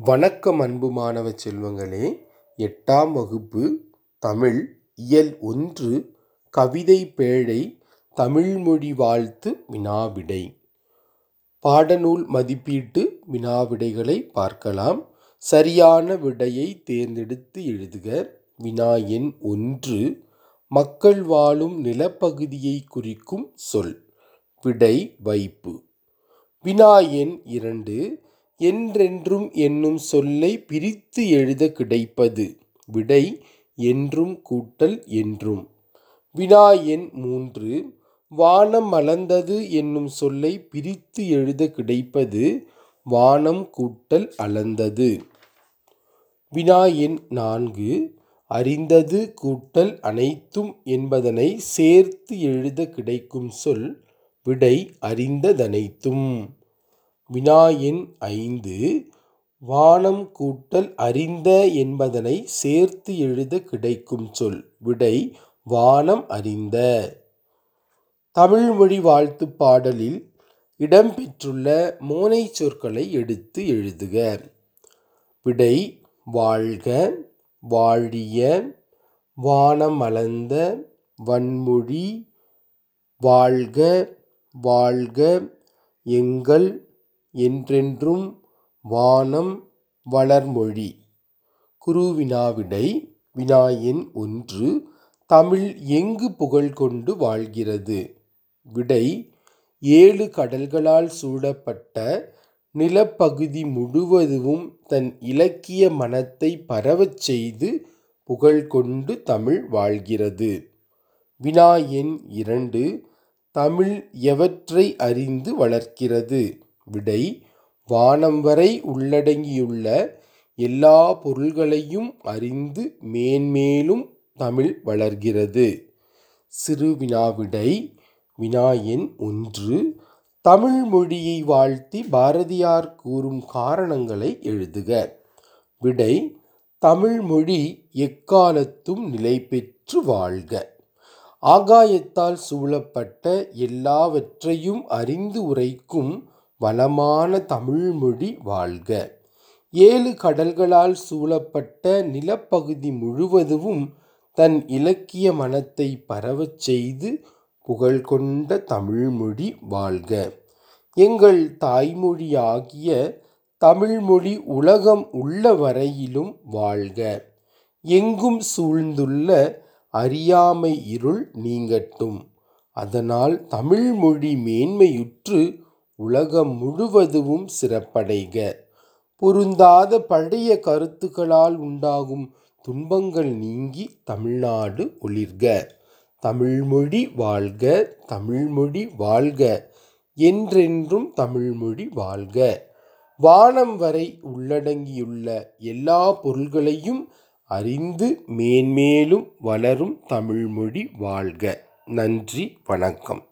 வணக்கம் அன்பு மாணவ செல்வங்களே எட்டாம் வகுப்பு தமிழ் இயல் ஒன்று கவிதை பேழை தமிழ்மொழி வாழ்த்து வினாவிடை. பாடநூல் மதிப்பீட்டு வினாவிடைகளை பார்க்கலாம். சரியான விடையை தேர்ந்தெடுத்து எழுதுக. வினா எண் ஒன்று மக்கள் வாழும் நிலப்பகுதியை குறிக்கும் சொல் விடை வைப்பு. வினா எண் இரண்டு என்றென்றும் என்னும் சொல்லை பிரித்து எழுத கிடைப்பது. விடை என்றும் கூட்டல் என்றும். வினா எண் மூன்று. வானம் அளந்தது என்னும் சொல்லை பிரித்து எழுத கிடைப்பது. வானம் கூட்டல் அளந்தது. வினா எண் நான்கு. அறிந்தது கூட்டல் அனைத்தும் என்பதனை சேர்த்து எழுத கிடைக்கும் சொல். விடை அறிந்ததனைத்தும். வினா எண் ஐந்து வானம் கூட்டல் அறிந்த என்பதனை சேர்த்து எழுத கிடைக்கும் சொல் விடை வானம் அறிந்த. தமிழ்மொழி வாழ்த்துப் பாடலில் இடம்பெற்றுள்ள மோனைச் சொற்களை எடுத்து எழுதுக. விடை வாழ்க வாழிய வானமளந்த வன்மொழி வாழ்க வாழ்க எங்கள் என்றென்றும் வானம் வளர்மொழி. குருவினாவிடை வினாயின் ஒன்று தமிழ் எங்கு புகழ் கொண்டு வாழ்கிறது? விடை ஏழு கடல்களால் சூழப்பட்ட நிலப்பகுதி முழுவதும் தன் இலக்கிய மனத்தை பரவச் செய்து புகழ் கொண்டு தமிழ் வாழ்கிறது. வினா எண் இரண்டு தமிழ் எவற்றை அறிந்து வளர்க்கிறது? விடை வானம் வரை உள்ளடங்கியுள்ள எல்லா பொருள்களையும் அறிந்து மேன்மேலும் தமிழ் வளர்கிறது. சிறு வினாவிடை வினா எண் ஒன்று. தமிழ் மொழியை வாழ்த்தி பாரதியார் கூறும் காரணங்களை எழுதுக. விடை தமிழ் மொழி எக்காலத்தும் நிலை பெற்று வாழ்க. ஆகாயத்தால் சூழப்பட்ட எல்லாவற்றையும் அறிந்து உரைக்கும் வளமான தமிழ்மொழி வாழ்க. ஏழு கடல்களால் சூழப்பட்ட நிலப்பகுதி முழுவதும் தன் இலக்கிய மனத்தை பரவச் செய்து புகழ் கொண்ட தமிழ்மொழி வாழ்க. எங்கள் தாய்மொழியாகிய தமிழ்மொழி உலகம் உள்ள வரையிலும் வாழ்க. எங்கும் சூழ்ந்துள்ள அறியாமை இருள் நீங்கட்டும். அதனால் தமிழ்மொழி மேன்மையுற்று உலகம் முழுவதும் சிறப்படைக. பொருந்தாத பழைய கருத்துக்களால் உண்டாகும் துன்பங்கள் நீங்கி தமிழ்நாடு ஒளிர்க. தமிழ்மொழி வாழ்க தமிழ்மொழி வாழ்க. என்றென்றும் தமிழ்மொழி வாழ்க. வானம் வரை உள்ளடங்கியுள்ள எல்லா பொருள்களையும் அறிந்து மேன்மேலும் வளரும் தமிழ்மொழி வாழ்க. நன்றி வணக்கம்.